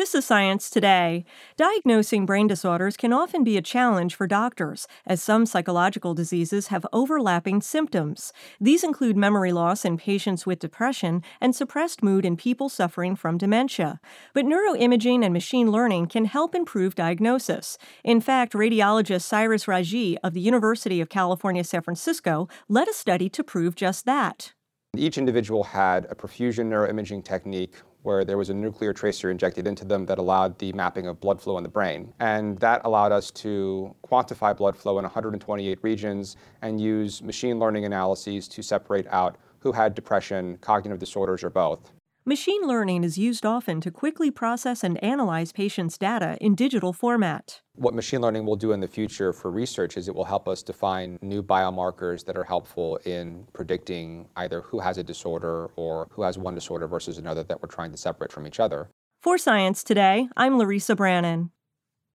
This is Science Today. Diagnosing brain disorders can often be a challenge for doctors, as some psychological diseases have overlapping symptoms. These include memory loss in patients with depression and suppressed mood in people suffering from dementia. But neuroimaging and machine learning can help improve diagnosis. In fact, radiologist Cyrus Raji of the University of California, San Francisco led a study to prove just that. Each individual had a perfusion neuroimaging technique where there was a nuclear tracer injected into them that allowed the mapping of blood flow in the brain. And that allowed us to quantify blood flow in 128 regions and use machine learning analyses to separate out who had depression, cognitive disorders, or both. Machine learning is used often to quickly process and analyze patients' data in digital format. What machine learning will do in the future for research is it will help us define new biomarkers that are helpful in predicting either who has a disorder or who has one disorder versus another that we're trying to separate from each other. For Science Today, I'm Larissa Brannon.